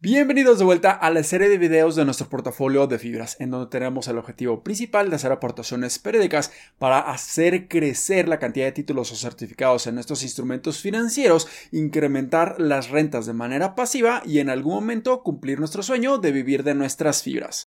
Bienvenidos de vuelta a la serie de videos de nuestro portafolio de fibras, en donde tenemos el objetivo principal de hacer aportaciones periódicas para hacer crecer la cantidad de títulos o certificados en estos instrumentos financieros, incrementar las rentas de manera pasiva y en algún momento cumplir nuestro sueño de vivir de nuestras fibras.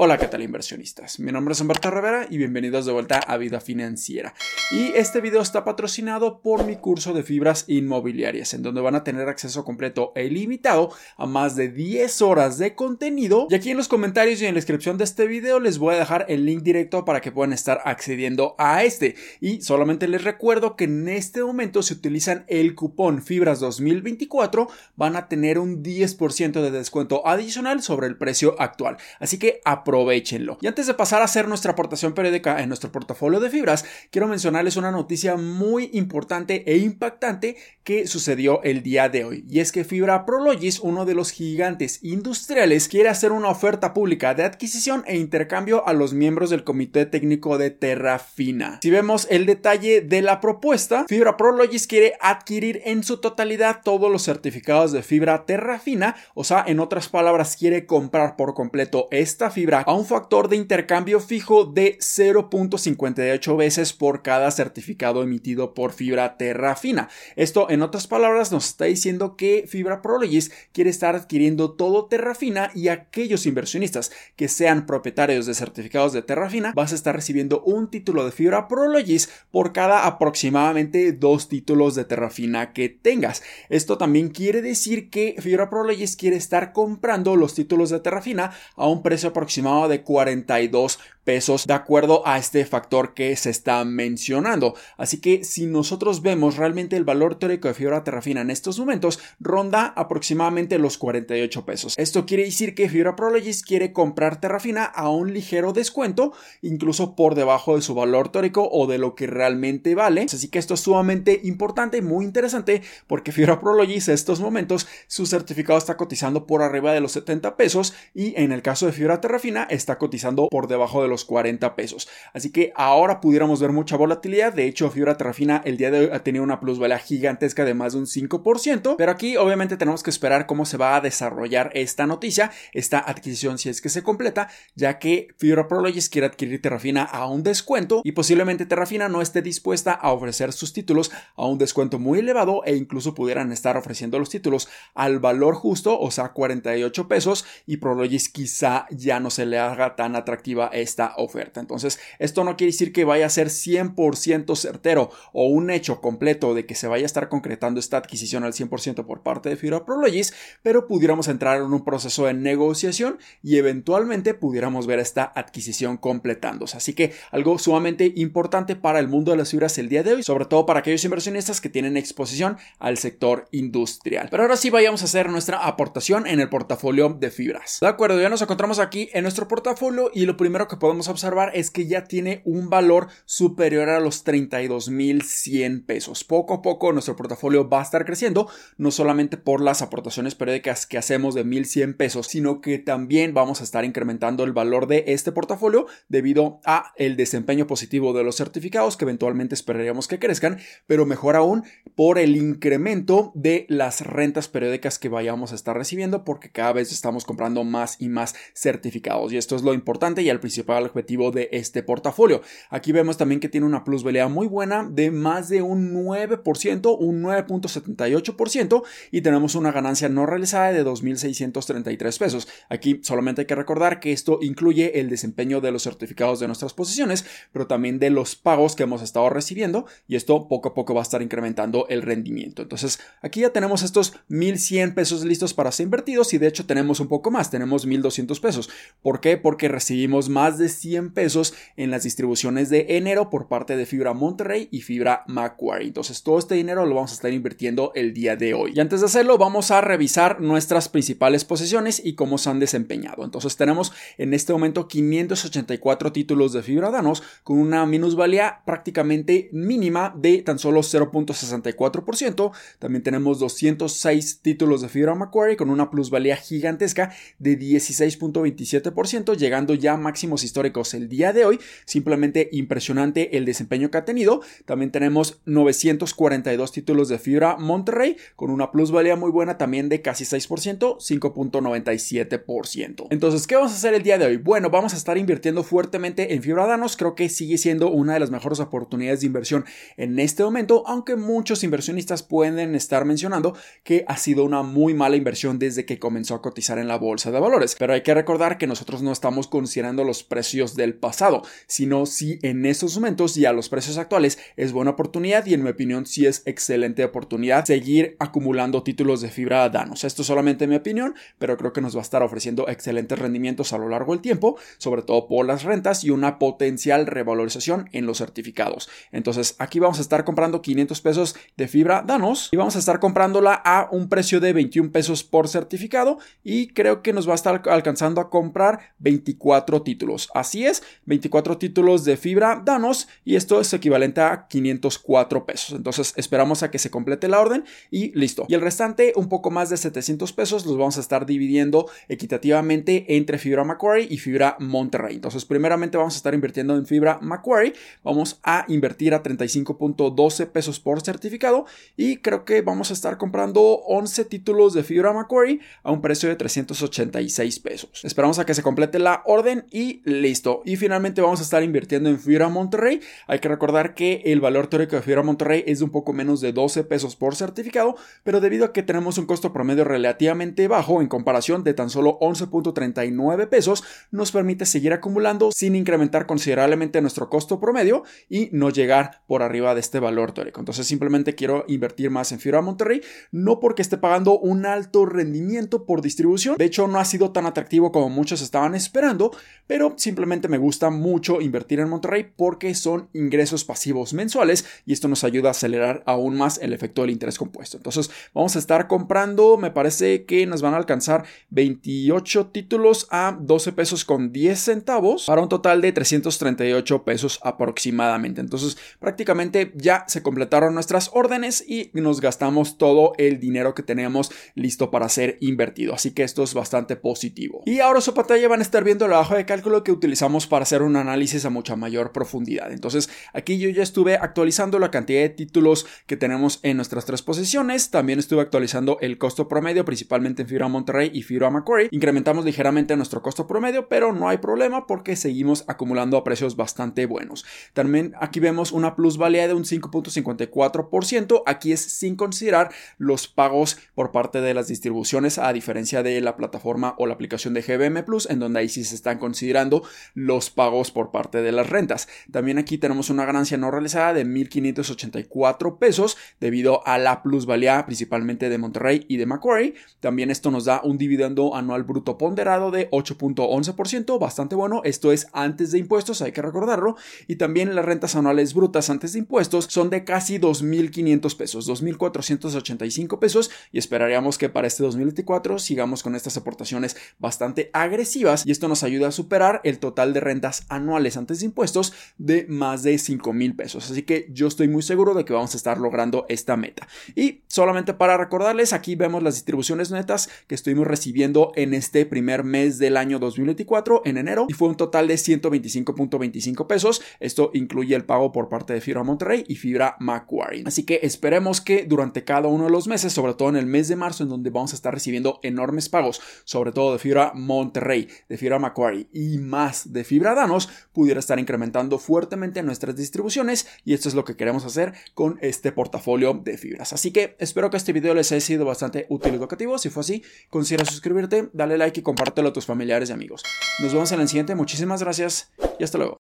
Hola, ¿qué tal inversionistas? Mi nombre es Humberto Rivera y bienvenidos de vuelta a Vida Financiera. Y este video está patrocinado por mi curso de fibras inmobiliarias, en donde van a tener acceso completo e ilimitado a más de 10 horas de contenido. Y aquí en los comentarios y en la descripción de este video les voy a dejar el link directo para que puedan estar accediendo a este. Y solamente les recuerdo que en este momento si utilizan el cupón Fibras 2024 van a tener un 10% de descuento adicional sobre el precio actual. Así que aprovechenlo. Y antes de pasar a hacer nuestra aportación periódica en nuestro portafolio de fibras, quiero mencionarles una noticia muy importante e impactante que sucedió el día de hoy. Y es que Fibra Prologis, uno de los gigantes industriales, quiere hacer una oferta pública de adquisición e intercambio a los miembros del comité técnico de Terrafina. Si vemos el detalle de la propuesta, Fibra Prologis quiere adquirir en su totalidad todos los certificados de fibra Terrafina, o sea, en otras palabras, quiere comprar por completo esta fibra a un factor de intercambio fijo de 0.58 veces por cada certificado emitido por Fibra Terrafina. Esto, en otras palabras, nos está diciendo que Fibra Prologis quiere estar adquiriendo todo Terrafina y aquellos inversionistas que sean propietarios de certificados de Terrafina vas a estar recibiendo un título de Fibra Prologis por cada aproximadamente dos títulos de Terrafina que tengas. Esto también quiere decir que Fibra Prologis quiere estar comprando los títulos de Terrafina a un precio aproximado de 42 pesos de acuerdo a este factor que se está mencionando. Así que si nosotros vemos realmente el valor teórico de fibra terrafina en estos momentos, ronda aproximadamente los 48 pesos. Esto quiere decir que Fibra Prologis quiere comprar terrafina a un ligero descuento, incluso por debajo de su valor teórico o de lo que realmente vale. Así que esto es sumamente importante y muy interesante porque Fibra Prologis en estos momentos su certificado está cotizando por arriba de los 70 pesos y en el caso de Fibra Terrafina está cotizando por debajo de los 40 pesos. Así que ahora pudiéramos ver mucha volatilidad. De hecho, Fibra Terrafina el día de hoy ha tenido una plusvalía gigantesca de más de un 5%. Pero aquí obviamente tenemos que esperar cómo se va a desarrollar esta noticia, esta adquisición si es que se completa, ya que Fibra Prologis quiere adquirir Terrafina a un descuento y posiblemente Terrafina no esté dispuesta a ofrecer sus títulos a un descuento muy elevado e incluso pudieran estar ofreciendo los títulos al valor justo, o sea, 48 pesos y Prologis quizá ya no se le haga tan atractiva esta oferta. Entonces, esto no quiere decir que vaya a ser 100% certero o un hecho completo de que se vaya a estar concretando esta adquisición al 100% por parte de Fibra Prologis, pero pudiéramos entrar en un proceso de negociación y eventualmente pudiéramos ver esta adquisición completándose. Así que algo sumamente importante para el mundo de las fibras el día de hoy, sobre todo para aquellos inversionistas que tienen exposición al sector industrial. Pero ahora sí vayamos a hacer nuestra aportación en el portafolio de fibras. De acuerdo, ya nos encontramos aquí en nuestro portafolio y lo primero que podemos observar es que ya tiene un valor superior a los 32.100 pesos. Poco a poco nuestro portafolio va a estar creciendo, no solamente por las aportaciones periódicas que hacemos de 1.100 pesos, sino que también vamos a estar incrementando el valor de este portafolio debido a el desempeño positivo de los certificados que eventualmente esperaríamos que crezcan, pero mejor aún por el incremento de las rentas periódicas que vayamos a estar recibiendo porque cada vez estamos comprando más y más certificados y esto es lo importante y el principal objetivo de este portafolio. Aquí vemos también que tiene una plusvalía muy buena de más de un 9%, un 9.78% y tenemos una ganancia no realizada de 2.633 pesos. Aquí solamente hay que recordar que esto incluye el desempeño de los certificados de nuestras posiciones, pero también de los pagos que hemos estado recibiendo y esto poco a poco va a estar incrementando el rendimiento. Entonces aquí ya tenemos estos 1.100 pesos listos para ser invertidos y de hecho tenemos un poco más, tenemos 1.200 pesos. ¿Por qué? Porque recibimos más de 100 pesos en las distribuciones de enero por parte de Fibra Monterrey y Fibra Macquarie. Entonces todo este dinero lo vamos a estar invirtiendo el día de hoy. Y antes de hacerlo vamos a revisar nuestras principales posiciones y cómo se han desempeñado. Entonces tenemos en este momento 584 títulos de Fibra Danos con una minusvalía prácticamente mínima de tan solo 0.64%. También tenemos 206 títulos de Fibra Macquarie con una plusvalía gigantesca de 16.27% 7%, llegando ya a máximos históricos el día de hoy. Simplemente impresionante el desempeño que ha tenido. También tenemos 942 títulos de fibra Monterrey con una plusvalía muy buena también de casi 6%, 5.97%. Entonces, ¿qué vamos a hacer el día de hoy? Bueno, vamos a estar invirtiendo fuertemente en fibra Danos. Creo que sigue siendo una de las mejores oportunidades de inversión en este momento, aunque muchos inversionistas pueden estar mencionando que ha sido una muy mala inversión desde que comenzó a cotizar en la bolsa de valores. Pero hay que recordar que nosotros no estamos considerando los precios del pasado, sino si en estos momentos y a los precios actuales es buena oportunidad y en mi opinión sí es excelente oportunidad seguir acumulando títulos de fibra Danos. Esto es solamente mi opinión, pero creo que nos va a estar ofreciendo excelentes rendimientos a lo largo del tiempo, sobre todo por las rentas y una potencial revalorización en los certificados. Entonces aquí vamos a estar comprando 500 pesos de fibra Danos y vamos a estar comprándola a un precio de 21 pesos por certificado y creo que nos va a estar alcanzando a comprar 24 títulos. Así es, 24 títulos de fibra Danos y esto es equivalente a 504 pesos. Entonces esperamos a que se complete la orden y listo. Y el restante, un poco más de 700 pesos, los vamos a estar dividiendo equitativamente entre fibra Macquarie y fibra Monterrey. Entonces primeramente vamos a estar invirtiendo en fibra Macquarie. Vamos a invertir a 35.12 pesos por certificado y creo que vamos a estar comprando 11 títulos de fibra Macquarie a un precio de 386 pesos. Esperamos a que se complete la orden y listo. Y finalmente vamos a estar invirtiendo en fibra Monterrey. Hay que recordar que el valor teórico de fibra Monterrey es de un poco menos de 12 pesos por certificado, pero debido a que tenemos un costo promedio relativamente bajo en comparación de tan solo 11.39 pesos, nos permite seguir acumulando sin incrementar considerablemente nuestro costo promedio y no llegar por arriba de este valor teórico. Entonces simplemente quiero invertir más en fibra Monterrey, no porque esté pagando un alto rendimiento por distribución, de hecho no ha sido tan atractivo como muchos estaban esperando, pero simplemente me gusta mucho invertir en Monterrey porque son ingresos pasivos mensuales y esto nos ayuda a acelerar aún más el efecto del interés compuesto. Entonces vamos a estar comprando, me parece que nos van a alcanzar 28 títulos a 12 pesos con 10 centavos para un total de 338 pesos aproximadamente. Entonces prácticamente ya se completaron nuestras órdenes y nos gastamos todo el dinero que tenemos listo para ser invertido. Así que esto es bastante positivo. Y ahora su pantalla van a estar viendo la hoja de cálculo que utilizamos para hacer un análisis a mucha mayor profundidad. Entonces aquí yo ya estuve actualizando la cantidad de títulos que tenemos en nuestras tres posiciones. También estuve actualizando el costo promedio, principalmente en Fibra Monterrey y Fibra Macquarie. Incrementamos ligeramente nuestro costo promedio, pero no hay problema porque seguimos acumulando a precios bastante buenos. También aquí vemos una plusvalía de un 5.54%. Aquí es sin considerar los pagos por parte de las distribuciones, a diferencia de la plataforma o la aplicación de GBM Plus, en donde ahí sí se están considerando los pagos por parte de las rentas. También aquí tenemos una ganancia no realizada de 1.584 pesos debido a la plusvalía principalmente de Monterrey y de Macquarie. También esto nos da un dividendo anual bruto ponderado de 8.11%, bastante bueno. Esto es antes de impuestos, hay que recordarlo. Y también las rentas anuales brutas antes de impuestos son de casi 2.500 pesos, 2.485 pesos. Y esperaríamos que para este 2024 sigamos con estas aportaciones bastante agresivas y esto nos ayuda a superar el total de rentas anuales antes de impuestos de más de 5 mil pesos. Así que yo estoy muy seguro de que vamos a estar logrando esta meta. Y solamente para recordarles, aquí vemos las distribuciones netas que estuvimos recibiendo en este primer mes del año 2024, en enero, y fue un total de 125.25 pesos. Esto incluye el pago por parte de Fibra Monterrey y Fibra Macquarie. Así que esperemos que durante cada uno de los meses, sobre todo en el mes de marzo, en donde vamos a estar recibiendo enormes pagos, sobre todo de Fibra Monterrey, de Fibra Macquarie y más de Fibra Danos, pudiera estar incrementando fuertemente nuestras distribuciones y esto es lo que queremos hacer con este portafolio de fibras. Así que espero que este video les haya sido bastante útil y educativo. Si fue así, considera suscribirte, dale like y compártelo a tus familiares y amigos. Nos vemos en el siguiente. Muchísimas gracias y hasta luego.